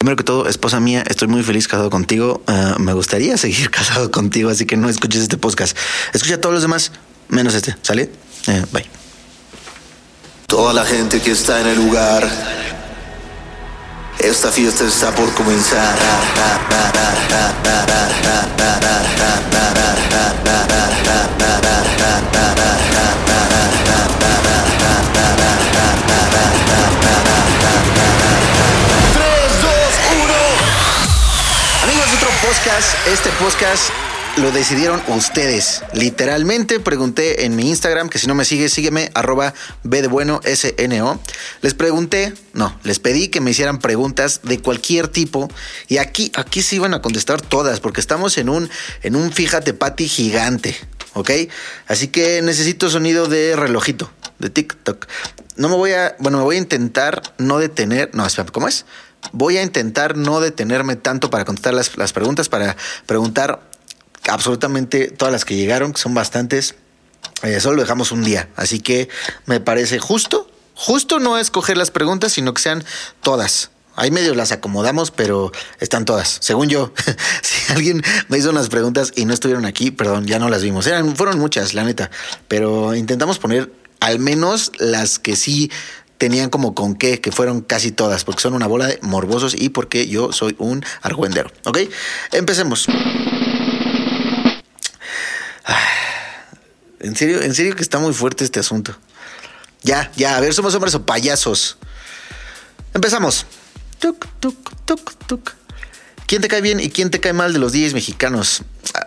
Primero que todo, esposa mía, estoy muy feliz casado contigo. Uh, me gustaría seguir casado contigo, así que no escuches este podcast. Escucha todos los demás, menos este, ¿sale? Eh, bye. Toda la gente que está en el lugar. Esta fiesta está por comenzar. Este podcast lo decidieron ustedes. Literalmente pregunté en mi Instagram, que si no me sigues, sígueme, arroba B de bueno SNO. Les pregunté, no, les pedí que me hicieran preguntas de cualquier tipo. Y aquí, aquí se iban a contestar todas, porque estamos en un, en un fíjate pati gigante. ¿Ok? Así que necesito sonido de relojito, de TikTok. No me voy a, bueno, me voy a intentar no detener, no, espera, ¿cómo es? Voy a intentar no detenerme tanto para contestar las, las preguntas, para preguntar absolutamente todas las que llegaron, que son bastantes. Eh, solo dejamos un día, así que me parece justo, justo no escoger las preguntas, sino que sean todas. Ahí medio las acomodamos, pero están todas. Según yo, si alguien me hizo unas preguntas y no estuvieron aquí, perdón, ya no las vimos. Eran, fueron muchas, la neta. Pero intentamos poner al menos las que sí tenían como con qué, que fueron casi todas, porque son una bola de morbosos y porque yo soy un argüendero. ¿Ok? Empecemos. En serio, en serio que está muy fuerte este asunto. Ya, ya, a ver, somos hombres o payasos. Empezamos. Tuk, tuk, tuk, tuk. ¿Quién te cae bien y quién te cae mal de los DJs mexicanos?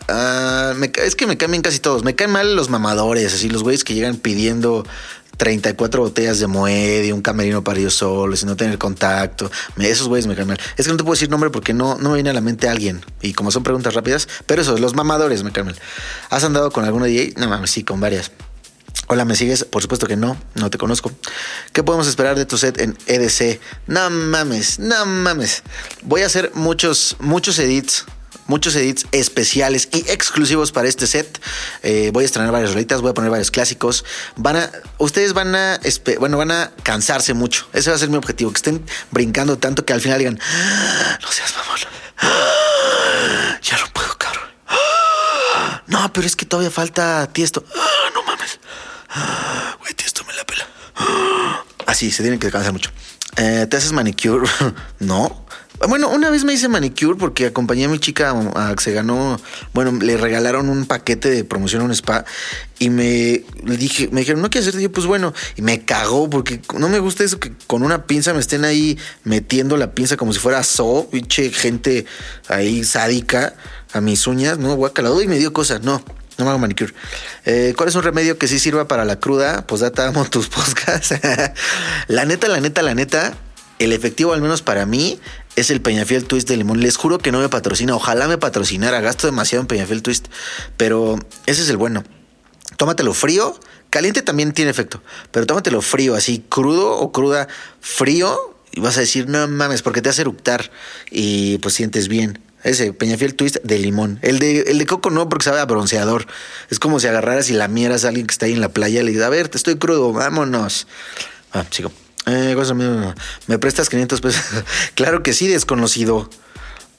Uh, me, es que me caen casi todos. Me caen mal los mamadores, así los güeyes que llegan pidiendo 34 botellas de Moed y un camerino para ellos solos y no tener contacto. Esos güeyes me caen mal. Es que no te puedo decir nombre porque no, no me viene a la mente alguien. Y como son preguntas rápidas, pero eso, los mamadores me caen mal. ¿Has andado con alguno DJ? No mames, sí, con varias. Hola, ¿me sigues? Por supuesto que no, no te conozco. ¿Qué podemos esperar de tu set en EDC? No mames, no mames. Voy a hacer muchos, muchos edits muchos edits especiales y exclusivos para este set. Eh, voy a estrenar varias rolitas, voy a poner varios clásicos. Van a, ustedes van a, bueno, van a cansarse mucho. Ese va a ser mi objetivo, que estén brincando tanto que al final digan, ah, no seas mamón. Ah, ya no puedo, cabrón. Ah, no, pero es que todavía falta tiesto. No mames. Güey, tiesto me la pela. Así, se tienen que cansar mucho. Eh, ¿Te haces manicure? no. Bueno, una vez me hice manicure porque acompañé a mi chica a que se ganó, bueno, le regalaron un paquete de promoción a un spa y me me dijeron, no quiero hacer, yo pues bueno, y me cagó porque no me gusta eso que con una pinza me estén ahí metiendo la pinza como si fuera so, pinche gente ahí sádica a mis uñas, no, guacalado y me dio cosas, no. No me hago manicure. Eh, ¿Cuál es un remedio que sí sirva para la cruda? Pues data, amo tus podcasts. la neta, la neta, la neta, el efectivo, al menos para mí, es el Peñafiel Twist de limón. Les juro que no me patrocina. Ojalá me patrocinara. Gasto demasiado en Peñafiel Twist. Pero ese es el bueno. Tómatelo frío. Caliente también tiene efecto. Pero tómatelo frío, así crudo o cruda frío. Y vas a decir, no mames, porque te hace eructar. Y pues sientes bien. Ese Peñafiel Twist de limón. El de, el de coco no, porque sabe a bronceador. Es como si agarraras y lamieras a alguien que está ahí en la playa y le dices, a ver, te estoy crudo, vámonos. Ah, sigo. Eh, ¿Me prestas 500 pesos? claro que sí, desconocido.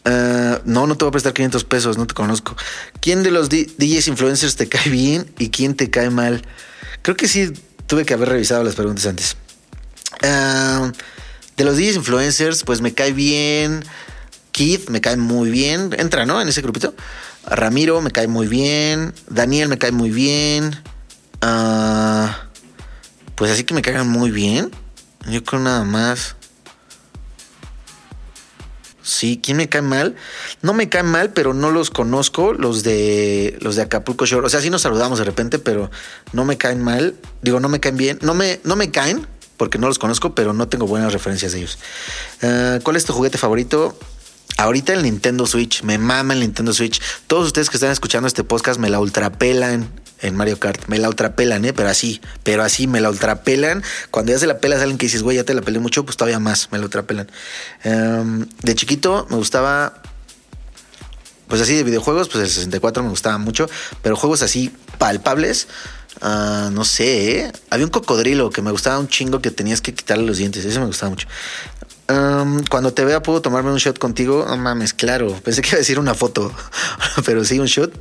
Uh, no, no te voy a prestar 500 pesos, no te conozco. ¿Quién de los DJs influencers te cae bien y quién te cae mal? Creo que sí tuve que haber revisado las preguntas antes. Uh, de los DJs influencers, pues me cae bien. Keith me cae muy bien. Entra, ¿no? En ese grupito. Ramiro me cae muy bien. Daniel me cae muy bien. Uh, pues así que me caigan muy bien. Yo creo nada más. Sí, ¿quién me cae mal? No me cae mal, pero no los conozco, los de los de Acapulco Shore. O sea, sí nos saludamos de repente, pero no me caen mal. Digo, no me caen bien. No me, no me caen, porque no los conozco, pero no tengo buenas referencias de ellos. Uh, ¿Cuál es tu juguete favorito? Ahorita el Nintendo Switch, me mama el Nintendo Switch. Todos ustedes que están escuchando este podcast me la ultrapelan en Mario Kart. Me la ultrapelan, ¿eh? Pero así, pero así, me la ultrapelan. Cuando ya se la pelas a alguien que dices, güey, ya te la pelé mucho, pues todavía más, me la ultrapelan. Um, de chiquito me gustaba, pues así de videojuegos, pues el 64 me gustaba mucho, pero juegos así palpables. Uh, no sé, ¿eh? había un cocodrilo que me gustaba un chingo que tenías que quitarle los dientes, ese me gustaba mucho. Um, cuando te vea, ¿puedo tomarme un shot contigo? No mames, claro. Pensé que iba a decir una foto, pero sí, un shot.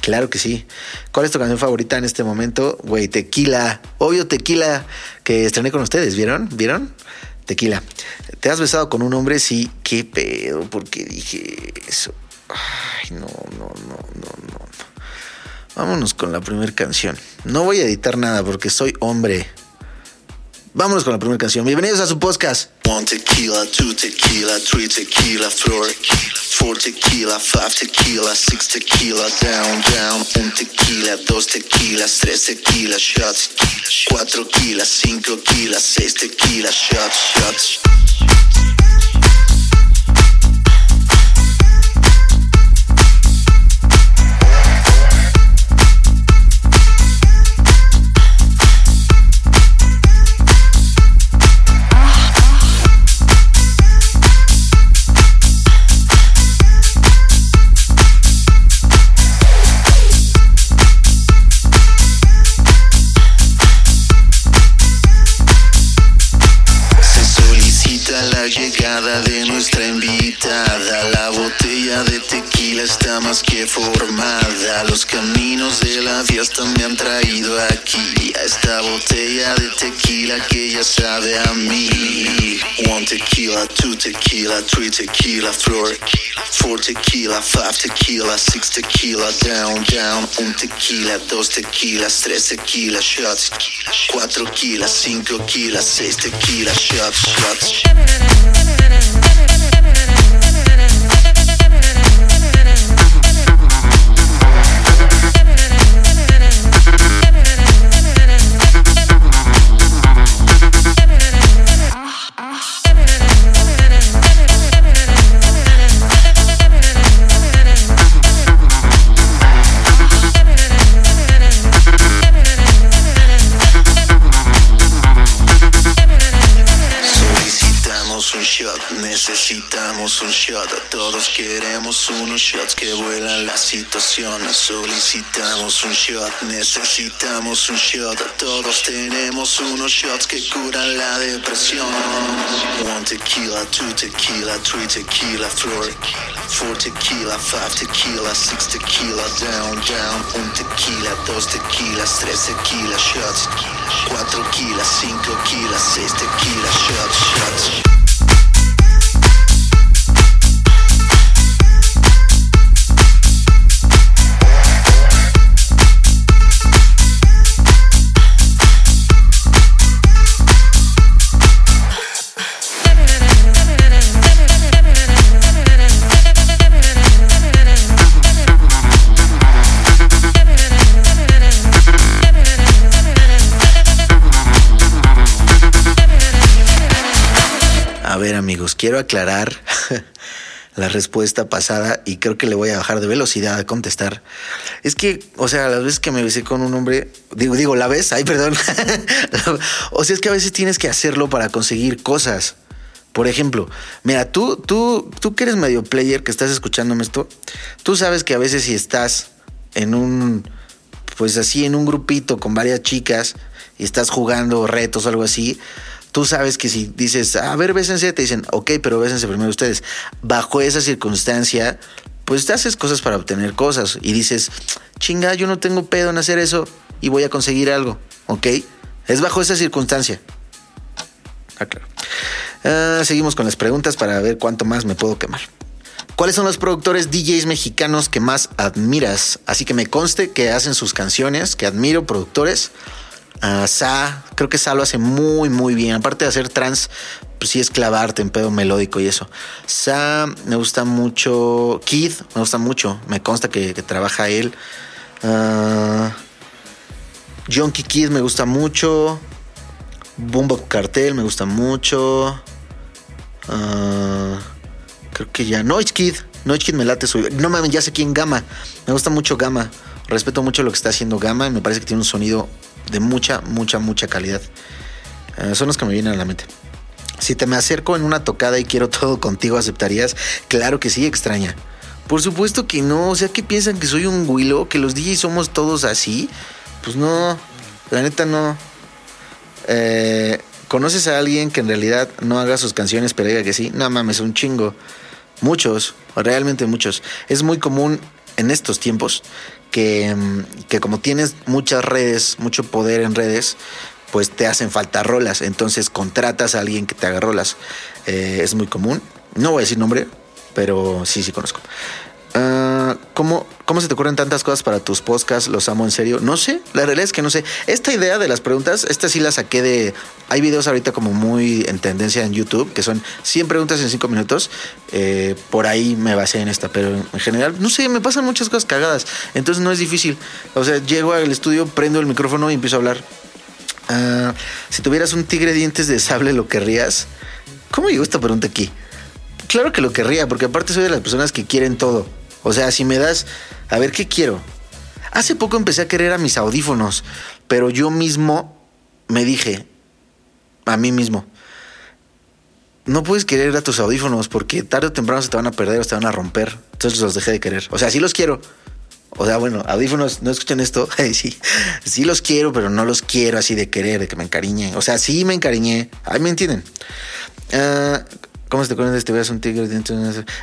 Claro que sí. ¿Cuál es tu canción favorita en este momento? Güey, tequila. Obvio, tequila que estrené con ustedes. ¿Vieron? ¿Vieron? Tequila. ¿Te has besado con un hombre? Sí. ¿Qué pedo? ¿Por qué dije eso? Ay, no, no, no, no, no. Vámonos con la primera canción. No voy a editar nada porque soy hombre. Vámonos con la primera canción. Bienvenidos a su podcast. One tequila, two tequila, three tequila, floor. Four tequila, five tequila, six tequila, down, down. Un tequila, dos tequilas, tres tequila, shots. Cuatro kilas, cinco kilas, seis tequila, shots, shots. Llegada de nuestra invitada. La botella de tequila está más que formada. Los caminos de la fiesta me han traído aquí. A esta botella de tequila que ya sabe a mí. One tequila, two tequila, three tequila, floor. Four tequila, five tequila, six tequila, down, down. Un tequila, dos tequilas, tres tequila, shots. Cuatro kilas, cinco kilas, seis tequila, shots, shots. Thank you. Necesitamos un shot. Todos queremos unos shots que vuelan la situación. Solicitamos un shot, necesitamos un shot. Todos tenemos unos shots que curan la depresión. One tequila, two tequila, three tequila, floor. Four tequila, five tequila, six tequila, down, down. Un tequila, dos tequilas, tres tequila, shots. Cuatro kilas, cinco kilas, seis tequila, shots, shots. Amigos, quiero aclarar la respuesta pasada y creo que le voy a bajar de velocidad a contestar. Es que, o sea, las veces que me besé con un hombre, digo, digo, la vez, ay, perdón. o sea, es que a veces tienes que hacerlo para conseguir cosas. Por ejemplo, mira, tú, tú, tú que eres medio player, que estás escuchándome esto, tú sabes que a veces si estás en un, pues así, en un grupito con varias chicas y estás jugando retos o algo así, tú sabes que si dices, a ver, bésense, te dicen, ok, pero bésense primero ustedes. Bajo esa circunstancia, pues te haces cosas para obtener cosas y dices, chinga, yo no tengo pedo en hacer eso y voy a conseguir algo, ok. Es bajo esa circunstancia. Ah, claro. Ah, seguimos con las preguntas para ver cuánto más me puedo quemar. ¿Cuáles son los productores DJs mexicanos que más admiras? Así que me conste que hacen sus canciones, que admiro productores. Ah, Sa, creo que Sa lo hace muy, muy bien. Aparte de hacer trans, pues sí es clavarte en pedo melódico y eso. Sa, me gusta mucho. Kid, me gusta mucho. Me consta que, trabaja él. Jonky Kid me gusta mucho. Bumbo Cartel me gusta mucho. Ah, creo que ya. Noise Kid. Noise Kid me late su. No mames, ya sé quién Gama. Me gusta mucho Gama. Respeto mucho lo que está haciendo Gama. Me parece que tiene un sonido de mucha, mucha, mucha calidad. Eh, son los que me vienen a la mente. Si te me acerco en una tocada y quiero todo contigo, ¿aceptarías? Claro que sí, extraña. Por supuesto que no. O sea, que piensan que soy un Willow? ¿Que los DJs somos todos así? Pues no. La neta no. Eh, ¿Conoces a alguien que en realidad no haga sus canciones pero diga que sí? No mames, un chingo. Muchos, realmente muchos. Es muy común en estos tiempos que, mm, que como tienes muchas redes, mucho poder en redes, pues te hacen falta rolas. Entonces contratas a alguien que te haga rolas. Eh, es muy común. No voy a decir nombre, pero sí, sí conozco. Ah, ¿cómo, ¿Cómo se te ocurren tantas cosas para tus podcasts? Los amo en serio. No sé, la realidad es que no sé. Esta idea de las preguntas, esta sí la saqué de. Hay videos ahorita como muy en tendencia en YouTube, que son 100 preguntas en 5 minutos. Eh, por ahí me basé en esta, pero en general, no sé, me pasan muchas cosas cagadas. Entonces no es difícil. O sea, llego al estudio, prendo el micrófono y empiezo a hablar. Ah, si tuvieras un tigre dientes de sable, ¿lo querrías? ¿Cómo llegó esta pregunta aquí? Claro que lo querría, porque aparte soy de las personas que quieren todo. O sea, si me das, a ver, ¿qué quiero? Hace poco empecé a querer a mis audífonos, pero yo mismo me dije, a mí mismo, no puedes querer a tus audífonos porque tarde o temprano se te van a perder o se te van a romper. Entonces los dejé de querer. O sea, sí los quiero. O sea, bueno, audífonos, no escuchan esto. sí, sí los quiero, pero no los quiero así de querer, de que me encariñe. O sea, sí me encariñé. Ahí me entienden. Ah, ¿Cómo se te de este veas un tigre?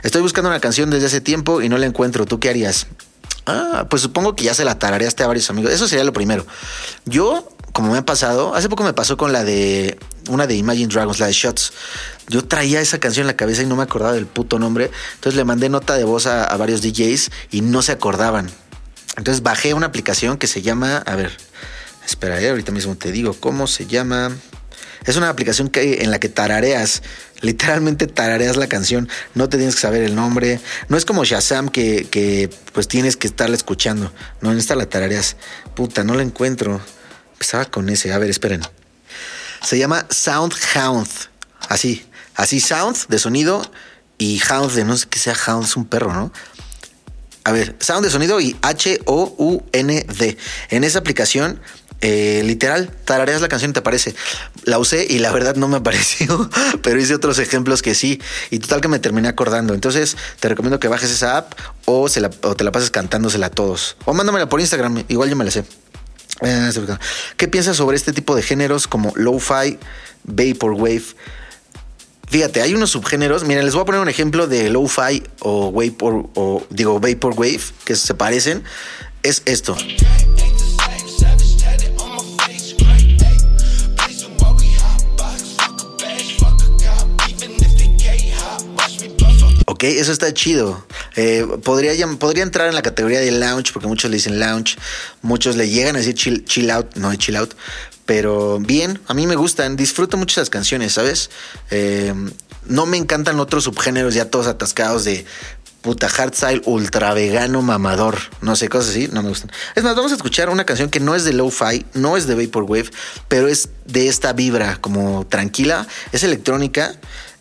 Estoy buscando una canción desde hace tiempo y no la encuentro. ¿Tú qué harías? Ah, pues supongo que ya se la tarareaste a varios amigos. Eso sería lo primero. Yo, como me ha pasado, hace poco me pasó con la de una de Imagine Dragons, la de Shots. Yo traía esa canción en la cabeza y no me acordaba del puto nombre. Entonces le mandé nota de voz a, a varios DJs y no se acordaban. Entonces bajé una aplicación que se llama, a ver, espera, eh, ahorita mismo te digo cómo se llama. Es una aplicación que, en la que tarareas, literalmente tarareas la canción, no te tienes que saber el nombre, no es como Shazam que, que pues tienes que estarla escuchando, no, en esta la tarareas. Puta, no la encuentro. Empezaba con ese, a ver, esperen. Se llama Sound Hound, así, así Sound de sonido y Hound de no sé qué sea Hound, es un perro, ¿no? A ver, Sound de sonido y H-O-U-N-D. En esa aplicación eh, literal, tarareas la canción y te aparece. La usé y la verdad no me apareció, pero hice otros ejemplos que sí. Y total que me terminé acordando. Entonces te recomiendo que bajes esa app o, te la pases cantándosela a todos. O mándamela por Instagram, igual yo me la sé. Eh, ¿Qué piensas sobre este tipo de géneros como lo-fi, vaporwave? Fíjate, hay unos subgéneros. Miren, les voy a poner un ejemplo de lo-fi o vapor o digo vaporwave que se parecen. Es esto. Eso está chido. Eh, podría, podría entrar en la categoría de lounge, porque muchos le dicen lounge, muchos le llegan a decir chill, chill out, no chill out, pero bien, a mí me gustan, disfruto mucho esas canciones, ¿sabes? Eh, no me encantan otros subgéneros ya todos atascados de puta hardstyle ultra vegano mamador, no sé, cosas así, no me gustan. Es más, vamos a escuchar una canción que no es de lo-fi, no es de vaporwave, pero es de esta vibra como tranquila, es electrónica.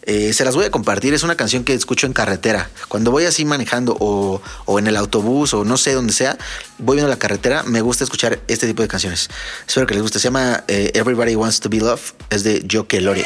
Eh, se las voy a compartir. Es una canción que escucho en carretera. Cuando voy así manejando o, o, en el autobús o no sé dónde sea, voy viendo la carretera, me gusta escuchar este tipo de canciones. Espero que les guste. Se llama eh, Everybody Wants to Be Loved. Es de Joe Lore.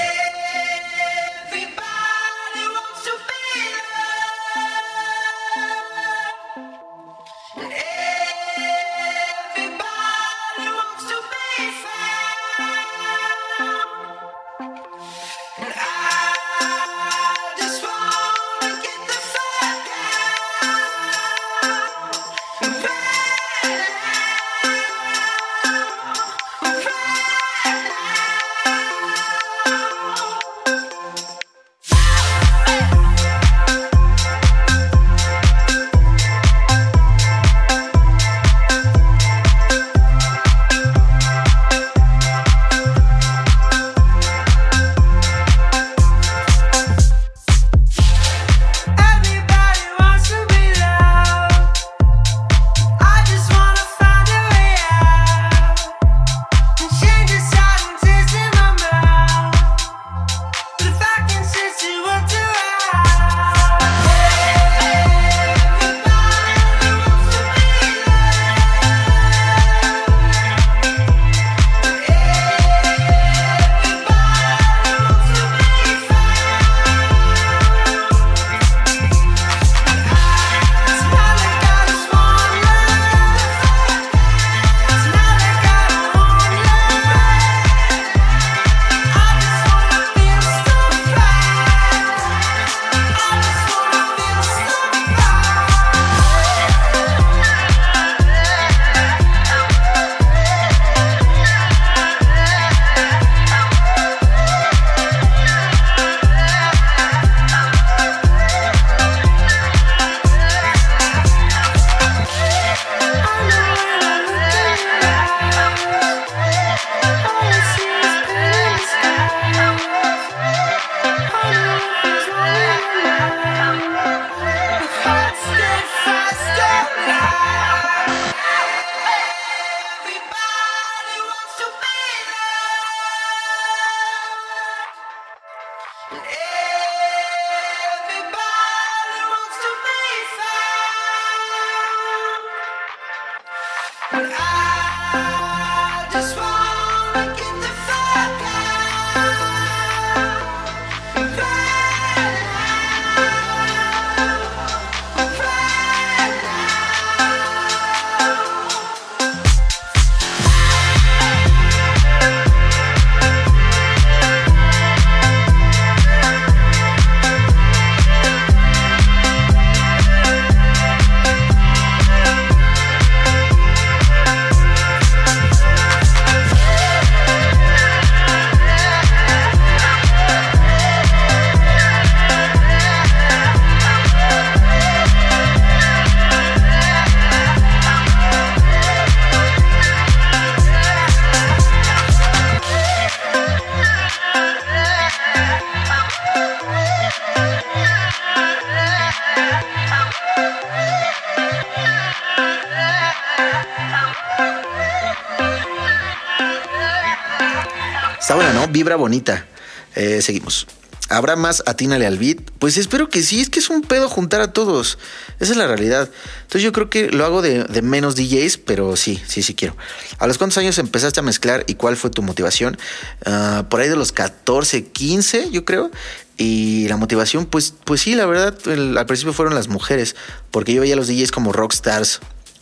Está buena, ¿no? Vibra bonita. Eh, seguimos. ¿Habrá más atínale al beat? Pues espero que sí, es que es un pedo juntar a todos. Esa es la realidad. Entonces yo creo que lo hago de, menos DJs, pero sí, sí, sí quiero. ¿A los cuántos años empezaste a mezclar y cuál fue tu motivación? Uh, por ahí de los 14, 15, yo creo. Y la motivación, pues, pues sí, la verdad, al principio fueron las mujeres, porque yo veía a los DJs como rockstars,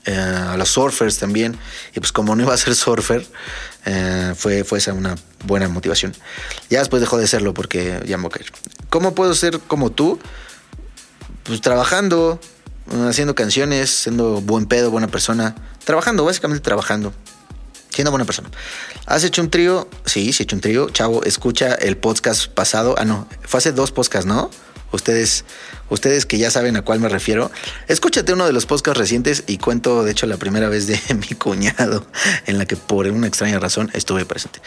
eh, a los surfers también, y pues como no iba a ser surfer, eh, fue, fue esa una buena motivación. Ya después dejó de serlo porque ya me voy. ¿Cómo puedo ser como tú? Pues trabajando, haciendo canciones, siendo buen pedo, buena persona, trabajando, básicamente trabajando siendo buena persona. ¿Has hecho un trío? Sí, sí he hecho un trío. Chavo, escucha el podcast pasado. Ah, no, fue hace dos podcasts, ¿no? Ustedes, ustedes que ya saben a cuál me refiero, escúchate uno de los podcasts recientes y cuento, de hecho, la primera vez de mi cuñado, en la que por una extraña razón estuve presente.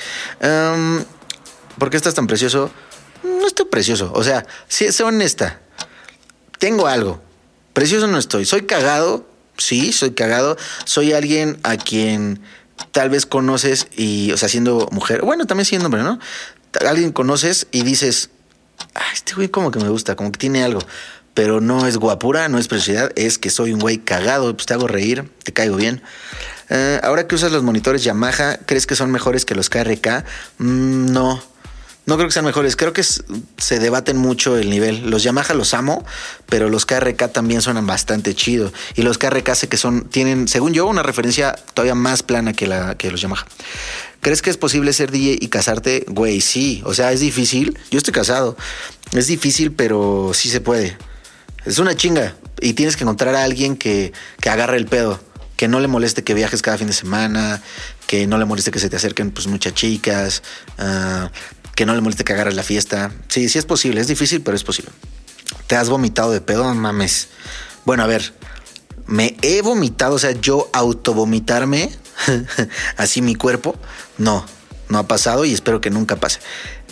¿Por qué estás tan precioso? No estoy precioso. O sea, si soy honesta, tengo algo. Precioso no estoy. Soy cagado. Sí, soy cagado. Soy alguien a quien tal vez conoces y, o sea, siendo mujer, bueno, también siendo hombre, ¿no? Alguien conoces y dices, ah, este güey como que me gusta, como que tiene algo, pero no es guapura, no es preciosidad, es que soy un güey cagado, pues te hago reír, te caigo bien. Uh, ahora que usas los monitores Yamaha, ¿crees que son mejores que los KRK? Mm, no. No creo que sean mejores, creo que se debaten mucho el nivel. Los Yamaha los amo, pero los KRK también suenan bastante chido. Y los KRK sé que son, tienen, según yo, una referencia todavía más plana que, la, que los Yamaha. ¿Crees que es posible ser DJ y casarte? Güey, sí. O sea, es difícil. Yo estoy casado. Es difícil, pero sí se puede. Es una chinga. Y tienes que encontrar a alguien que, que agarre el pedo. Que no le moleste que viajes cada fin de semana. Que no le moleste que se te acerquen pues muchas chicas. Uh, que no le moleste que agarres la fiesta. Sí, sí es posible, es difícil, pero es posible. ¿Te has vomitado de pedo? Mames. Bueno, a ver, me he vomitado, o sea, yo autovomitarme, así mi cuerpo, no, no ha pasado y espero que nunca pase.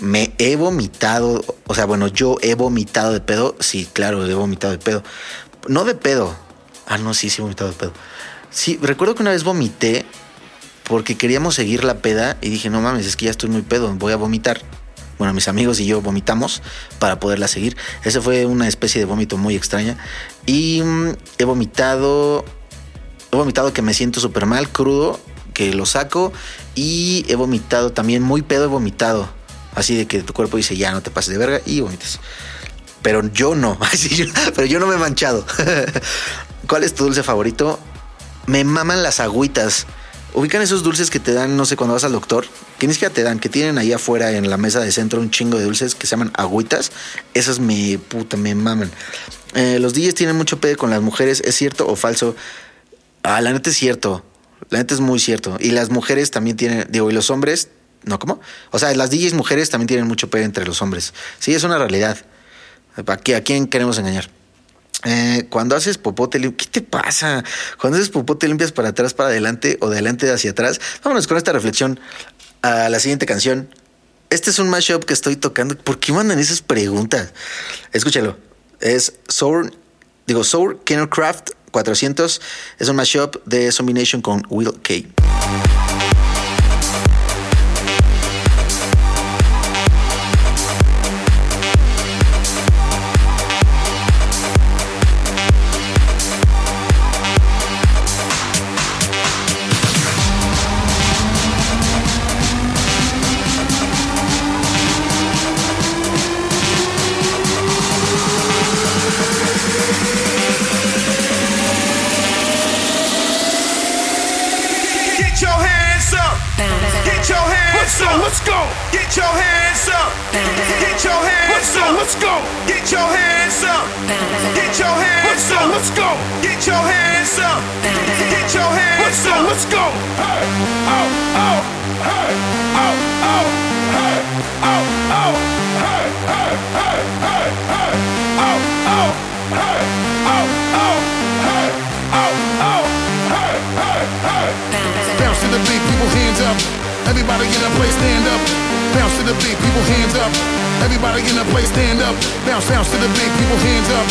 Me he vomitado, o sea, bueno, yo he vomitado de pedo, sí, claro, he vomitado de pedo. No de pedo. Ah, no, sí, sí he vomitado de pedo. Sí, recuerdo que una vez vomité porque queríamos seguir la peda y dije, no mames, es que ya estoy muy pedo, voy a vomitar. Bueno, mis amigos y yo vomitamos para poderla seguir. Esa fue una especie de vómito muy extraña. Y mmm, he vomitado, he vomitado que me siento súper mal, crudo, que lo saco. Y he vomitado también, muy pedo he vomitado. Así de que tu cuerpo dice, ya no te pases de verga y vomitas. Pero yo no, pero yo no me he manchado. ¿Cuál es tu dulce favorito? Me maman las agüitas. Ubican esos dulces que te dan, no sé, cuando vas al doctor, que ni te dan, que tienen ahí afuera en la mesa de centro un chingo de dulces que se llaman agüitas. Esas me puta, me maman. Eh, los DJs tienen mucho pedo con las mujeres, ¿es cierto o falso? Ah, la neta es cierto. La neta es muy cierto. Y las mujeres también tienen, digo, y los hombres, ¿no? ¿Cómo? O sea, las DJs mujeres también tienen mucho pedo entre los hombres. Sí, es una realidad. ¿A quién queremos engañar? Eh, cuando haces popote, ¿qué te pasa? Cuando haces popote limpias para atrás, para adelante o de adelante hacia atrás. Vámonos con esta reflexión a la siguiente canción. Este es un mashup que estoy tocando. ¿Por qué mandan esas preguntas? Escúchalo. Es Sour, digo, Sour Craft 400. Es un mashup de Zombie Nation con Will K. Everybody in the place stand up. Bounce, bounce to the beat, people hands up.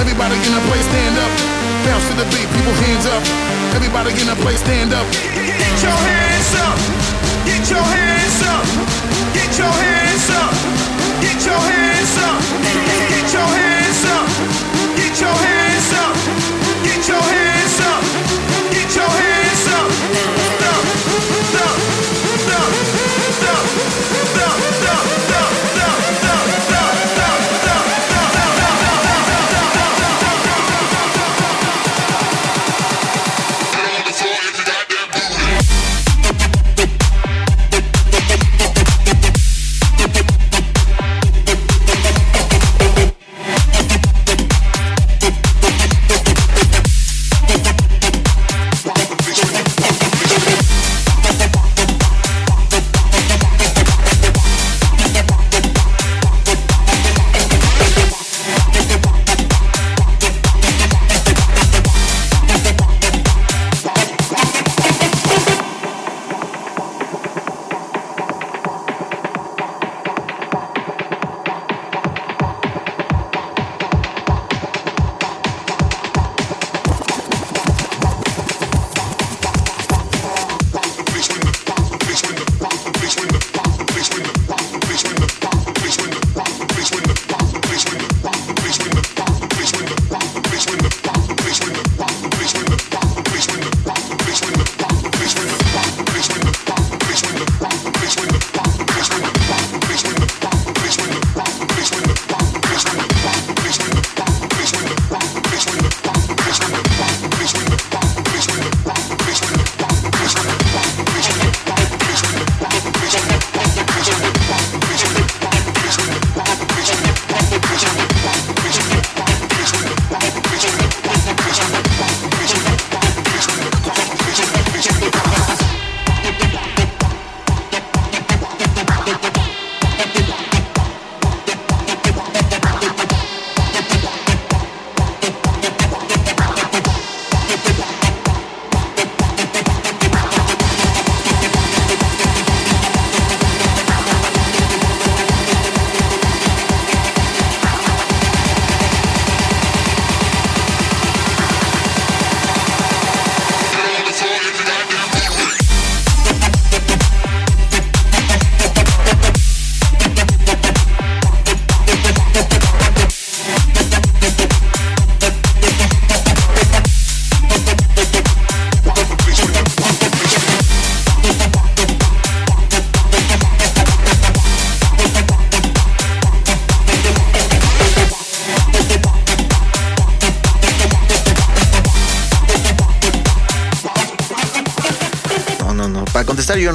Everybody in the place stand up. Bounce to the beat, people hands up. Everybody in the place stand up. Get your hands up. Get your hands up. Get your hands up. Get your hands up. Get your hands up. Get your hands up.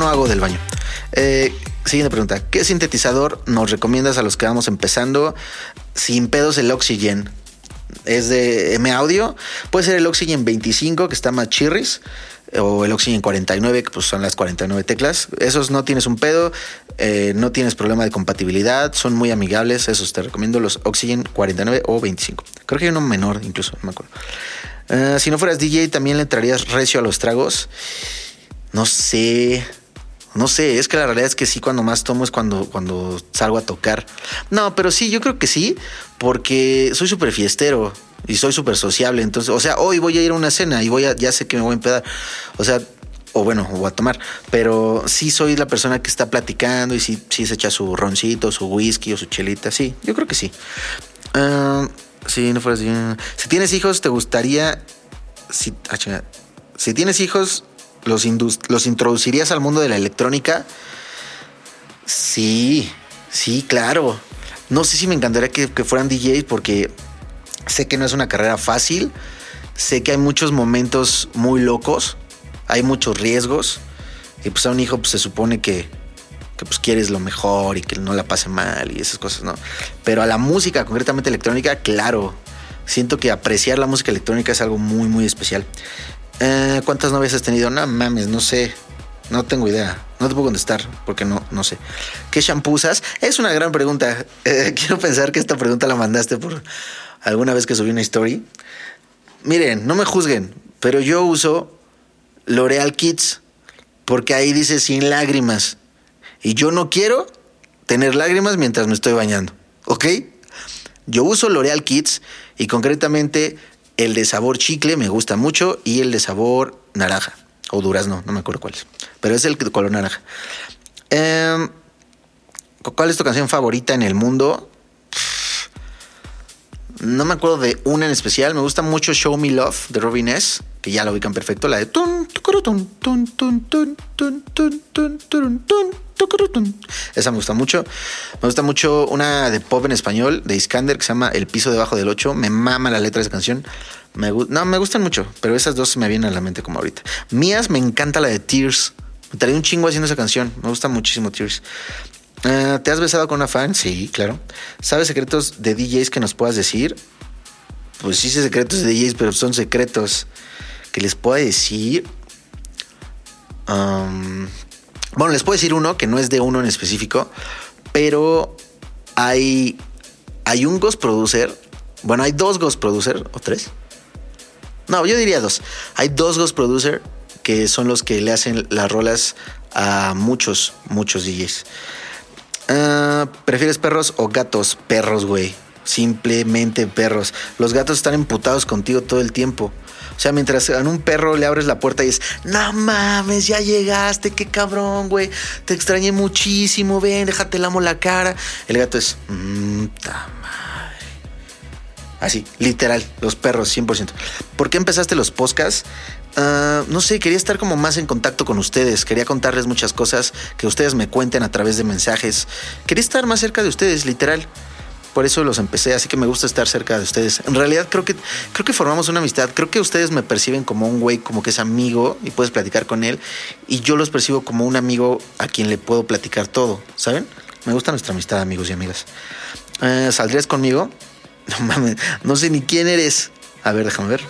No hago del baño. Eh, siguiente pregunta. ¿Qué sintetizador nos recomiendas a los que vamos empezando? Sin pedos el Oxygen. Es de M Audio. Puede ser el Oxygen 25, que está más chirris. O el Oxygen 49, que pues son las 49 teclas. Esos no tienes un pedo. eh, no tienes problema de compatibilidad. Son muy amigables. Esos te recomiendo los Oxygen 49 o 25. Creo que hay uno menor, incluso. No me acuerdo. Eh, si no fueras DJ, también le entrarías recio a los tragos. No sé. No sé, es que la realidad es que sí, cuando más tomo es cuando, cuando salgo a tocar. No, pero sí, yo creo que sí, porque soy súper fiestero y soy súper sociable. Entonces, o sea, hoy voy a ir a una cena y voy a, ya sé que me voy a empedar. O sea, o bueno, o a tomar, pero sí soy la persona que está platicando y sí, sí se echa su roncito, su whisky o su chelita. Sí, yo creo que sí. Ah, si no fueras. Si tienes hijos, ¿te gustaría. Si, ah, tienes hijos, los, los introducirías al mundo de la electrónica. Sí, sí, claro. No sé si me encantaría que, que fueran DJs porque sé que no es una carrera fácil. Sé que hay muchos momentos muy locos. Hay muchos riesgos. Y pues a un hijo pues, se supone que, que pues quieres lo mejor y que no la pase mal y esas cosas, ¿no? Pero a la música, concretamente electrónica, claro. Siento que apreciar la música electrónica es algo muy, muy especial. Eh, ¿Cuántas novias has tenido? No mames, no sé. No tengo idea. No te puedo contestar porque no, no sé. ¿Qué shampoo? Es una gran pregunta. Eh, quiero pensar que esta pregunta la mandaste por alguna vez que subí una story. Miren, no me juzguen, pero yo uso L'Oreal Kids porque ahí dice sin lágrimas. Y yo no quiero tener lágrimas mientras me estoy bañando. ¿Ok? Yo uso L'Oreal Kids y concretamente El de sabor chicle me gusta mucho y el de sabor naranja o durazno, no me acuerdo cuál es. Pero es el color naranja. Em, ¿Cuál es tu canción favorita en el mundo? No me acuerdo de una en especial. Me gusta mucho Show Me Love de Robin S. Que ya la ubican perfecto. La de tun, tun, tun, tun, tun, tun, tun. Esa me gusta mucho. Me gusta mucho una de pop en español de Iskander que se llama El piso debajo del 8. Me mama la letra de esa canción. No, me gustan mucho, pero esas dos me vienen a la mente como ahorita. Mías, me encanta la de Tears. Me traía un chingo haciendo esa canción. Me gusta muchísimo Tears. Ah, ¿Te has besado con una fan? Sí, claro. ¿Sabes secretos de DJs que nos puedas decir? Pues sí sé secretos de DJs, pero son secretos que les pueda decir. Bueno, les puedo decir uno que no es de uno en específico, pero hay, hay un Ghost Producer. Bueno, hay dos Ghost Producer o tres. No, yo diría dos. Hay dos Ghost Producer que son los que le hacen las rolas a muchos, muchos DJs. Ah, ¿Prefieres perros o gatos? Perros, güey. Simplemente perros. Los gatos están emputados contigo todo el tiempo. O sea, mientras a un perro le abres la puerta y es, no mames, ya llegaste, qué cabrón, güey. Te extrañé muchísimo, ven, déjate lamo la cara. El gato es, mmm, madre. Así, literal, los perros, 100%. ¿Por qué empezaste los podcasts? Ah, no sé, quería estar como más en contacto con ustedes. Quería contarles muchas cosas que ustedes me cuenten a través de mensajes. Quería estar más cerca de ustedes, literal. Por eso los empecé, así que me gusta estar cerca de ustedes. En realidad creo que creo que formamos una amistad. Creo que ustedes me perciben como un güey como que es amigo y puedes platicar con él y yo los percibo como un amigo a quien le puedo platicar todo, ¿saben? Me gusta nuestra amistad, amigos y amigas. Eh, ¿Saldrías conmigo? No mames, no sé ni quién eres. A ver, déjame ver.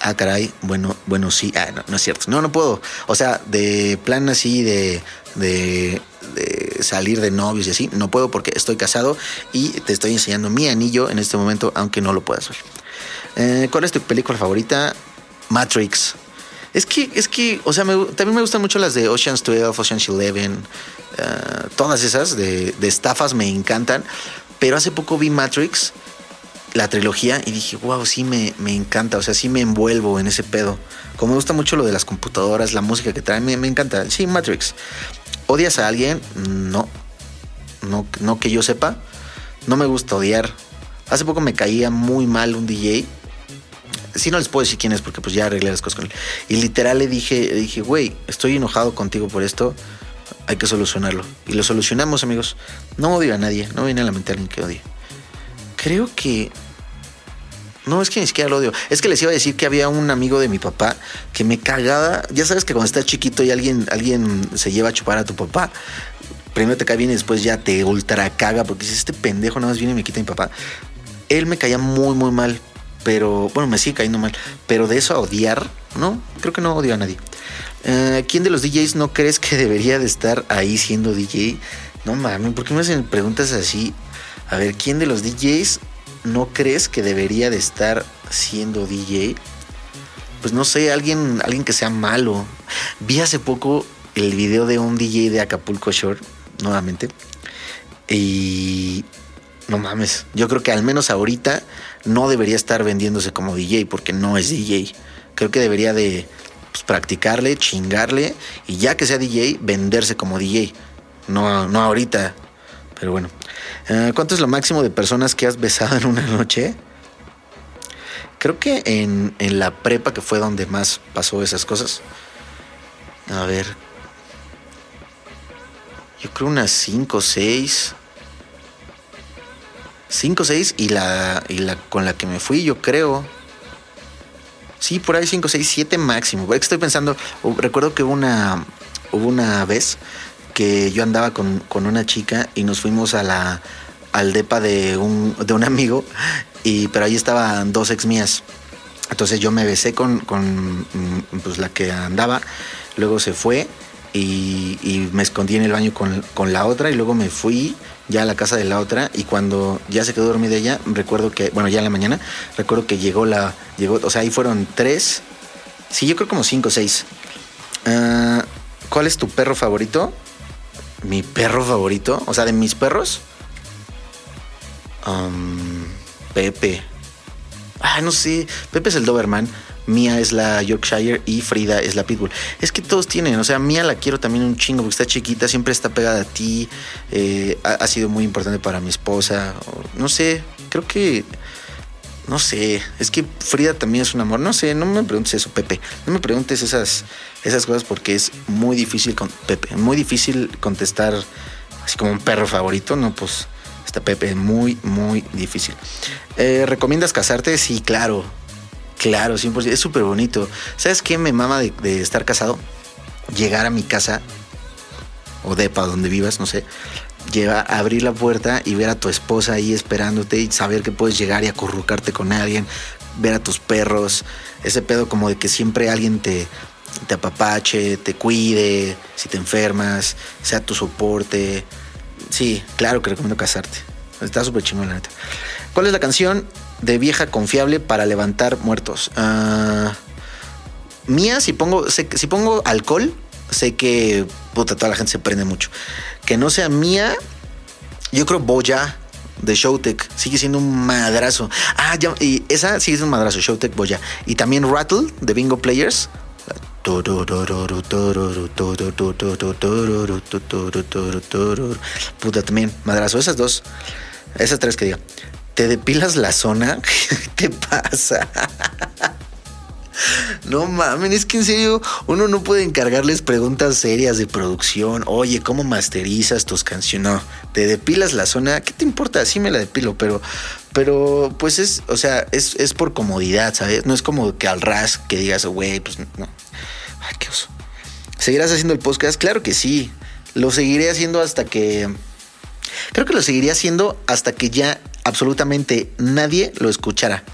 Ah, caray. Bueno, bueno, sí. Ah, no, no es cierto. No, no puedo. O sea, de plan así de, de, de salir de novios y así, no puedo porque estoy casado y te estoy enseñando mi anillo en este momento, aunque no lo puedas ver. Eh, ¿Cuál es tu película favorita? Matrix. Es que, es que, o sea, también me gustan mucho las de Ocean's 12, Ocean's 11, eh, todas esas de, de estafas me encantan. Pero hace poco vi Matrix, la trilogía, y dije, wow, sí me, me encanta, o sea, sí me envuelvo en ese pedo. Como me gusta mucho lo de las computadoras, la música que traen, me, me encanta. Sí, Matrix. ¿Odias a alguien? No. No, no que yo sepa. No me gusta odiar. Hace poco me caía muy mal un DJ. Sí, no les puedo decir quién es porque pues ya arreglé las cosas con él. Y literal le dije, le dije, güey, estoy enojado contigo por esto. Hay que solucionarlo. Y lo solucionamos, amigos. No odio a nadie. No viene a la mente a alguien que odie. Creo que no, es que ni siquiera lo odio. Es que les iba a decir que había un amigo de mi papá que me cagaba. Ya sabes que cuando estás chiquito y alguien, alguien se lleva a chupar a tu papá, primero te cae bien y después ya te ultra caga porque dices, este pendejo nada más viene y me quita a mi papá. Él me caía muy, muy mal. Pero, bueno, me sigue cayendo mal. Pero de eso a odiar, no, creo que no odio a nadie. Eh, ¿Quién de los DJs no crees que debería de estar ahí siendo DJ? No mames, ¿por qué me hacen preguntas así? A ver, ¿quién de los DJs no crees que debería de estar siendo DJ? Pues no sé, alguien, alguien que sea malo. Vi hace poco el video de un DJ de Acapulco Shore, nuevamente. Y no mames, yo creo que al menos ahorita no debería estar vendiéndose como DJ porque no es DJ. Creo que debería de pues, practicarle, chingarle y ya que sea DJ, venderse como DJ. No, no ahorita, pero bueno. Eh, ¿Cuánto es lo máximo de personas que has besado en una noche? Creo que en, en la prepa, que fue donde más pasó esas cosas. A ver. Yo creo unas 5 o 6. 5 o 6 y la, y la con la que me fui, yo creo. Sí, por ahí 5, 6, 7 máximo. Estoy pensando, uh, recuerdo que una, hubo una vez que yo andaba con, con una chica y nos fuimos a la, al depa de un, de un amigo, y, pero ahí estaban dos ex mías. Entonces yo me besé con, con mm, pues, la que andaba, luego se fue y, me escondí en el baño con, con la otra y luego me fui ya a la casa de la otra y cuando ya se quedó dormida ella, recuerdo que, bueno, ya en la mañana, recuerdo que llegó la, llegó, o sea, ahí fueron tres, sí, yo creo como cinco o seis. Ah, ¿Cuál es tu perro favorito? Mi perro favorito, o sea, de mis perros. Um, Pepe. Ah, no sé. Pepe es el Doberman. Mía es la Yorkshire y Frida es la Pitbull. Es que todos tienen, o sea, Mía la quiero también un chingo porque está chiquita, siempre está pegada a ti, eh, ha, sido muy importante para mi esposa. No sé, creo que no sé, es que Frida también es un amor. No sé, no me preguntes eso, Pepe. No me preguntes esas, esas cosas porque es muy difícil con Pepe. Muy difícil contestar así como un perro favorito. No, pues está Pepe, muy, muy difícil. Eh, ¿Recomiendas casarte? Sí, claro. Claro, 100%. Es súper bonito. ¿Sabes qué me mama de, de estar casado? Llegar a mi casa o depa donde vivas, no sé, llega a abrir la puerta y ver a tu esposa ahí esperándote y saber que puedes llegar y acurrucarte con alguien, ver a tus perros, ese pedo como de que siempre alguien te, te apapache, te cuide, si te enfermas, sea tu soporte. Sí, claro que recomiendo casarte. Está súper chingón, la neta. ¿Cuál es la canción de vieja confiable para levantar muertos? Ah, mía, si pongo, si pongo alcohol, sé que puta, toda la gente se prende mucho. Que no sea mía, yo creo Boya de Showtech sigue siendo un madrazo. Ah, ya, y esa sigue siendo un madrazo, Showtech Boya. Y también Rattle de Bingo Players. Puta, también, madrazo. Esas dos, esas tres que diga. ¿Te depilas la zona? ¿Qué te pasa? No mames, es que en serio uno no puede encargarles preguntas serias de producción. Oye, ¿cómo masterizas tus canciones? No, te depilas la zona. ¿Qué te importa? Sí me la depilo, pero, pero pues es, o sea, es, es por comodidad, ¿sabes? No es como que al ras que digas, güey, pues no. Ay, qué oso. ¿Seguirás haciendo el podcast? Claro que sí. Lo seguiré haciendo hasta que. Creo que lo seguiré haciendo hasta que ya absolutamente nadie lo escuchara.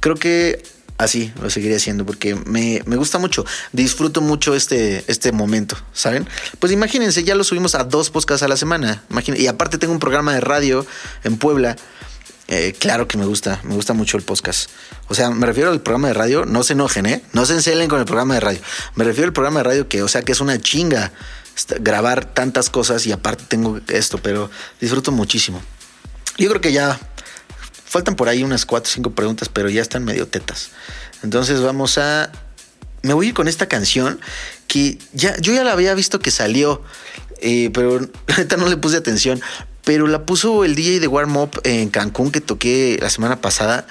Creo que así lo seguiré haciendo porque me, me gusta mucho. Disfruto mucho este, este momento, ¿saben? Pues imagínense, ya lo subimos a dos podcasts a la semana. Imaginen- y aparte tengo un programa de radio en Puebla. Eh, claro que me gusta, me gusta mucho el podcast. O sea, me refiero al programa de radio, no se enojen, ¿eh? No se encelen con el programa de radio. Me refiero al programa de radio que, o sea, que es una chinga esta- grabar tantas cosas y aparte tengo esto, pero disfruto muchísimo. Yo creo que ya faltan por ahí unas cuatro o cinco preguntas, pero ya están medio tetas. Entonces vamos a... Me voy a ir con esta canción que ya, yo ya la había visto que salió, eh, pero ahorita no le puse atención. Pero la puso el DJ de Warm Up en Cancún que toqué la semana pasada.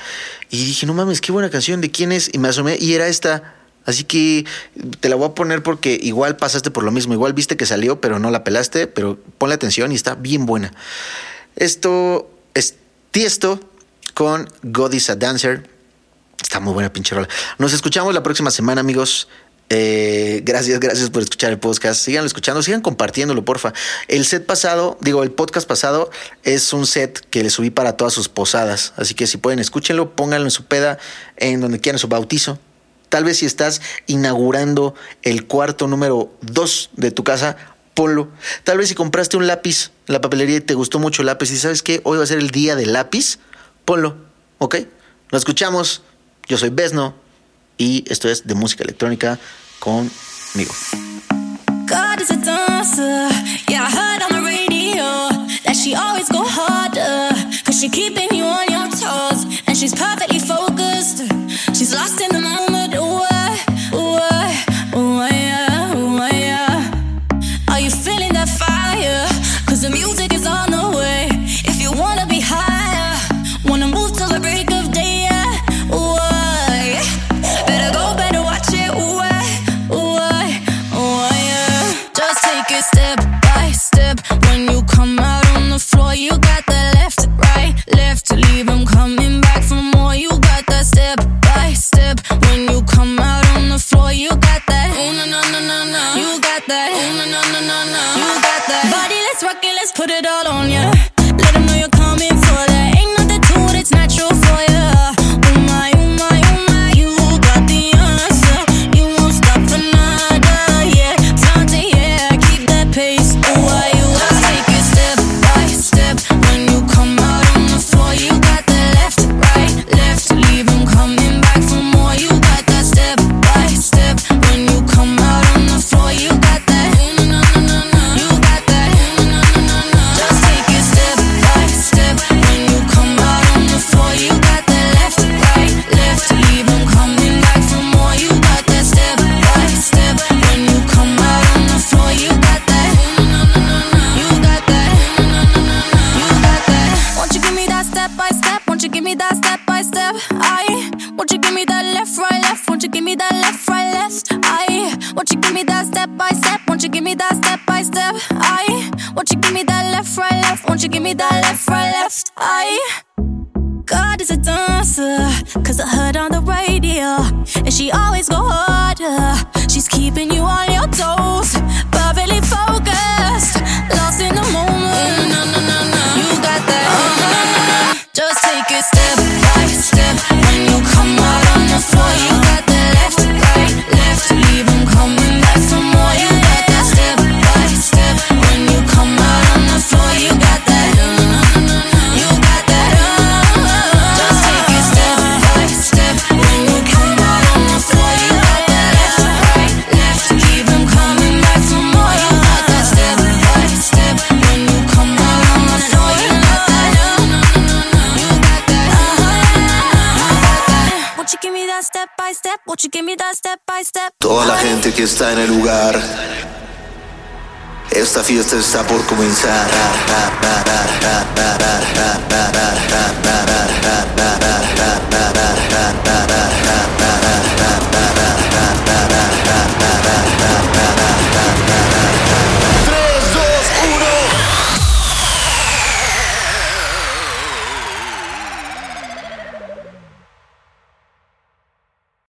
Y dije, no mames, qué buena canción, ¿de quién es? Y me asomé y era esta. Así que te la voy a poner porque igual pasaste por lo mismo. Igual viste que salió, pero no la pelaste. Pero ponle atención y está bien buena. Esto es Tiesto con God is a Dancer. Está muy buena pinche rola. Nos escuchamos la próxima semana, amigos. Eh, gracias, gracias por escuchar el podcast. Sigan escuchando, sigan compartiéndolo, porfa. El set pasado, digo, el podcast pasado es un set que le subí para todas sus posadas. Así que si pueden, escúchenlo, pónganlo en su peda, en donde quieran, su bautizo. Tal vez si estás inaugurando el cuarto número 2 de tu casa, ponlo. Tal vez si compraste un lápiz en la papelería y te gustó mucho el lápiz y sabes que hoy va a ser el día del lápiz, ponlo, ¿ok? Nos escuchamos. Yo soy Besno y esto es de música electrónica conmigo. God is a dancer. Radio. She's lost in the moment. step when you come out on the floor. You got that left, right, left. Leave him coming back for more. You got that step by step when you come out on the floor. You got that. Oh no, no, no, no, no. You got that. Oh no, no, no, no, no. You got that. Body, let's rock it, let's put it all on ya. que está en el lugar. Esta fiesta está por comenzar.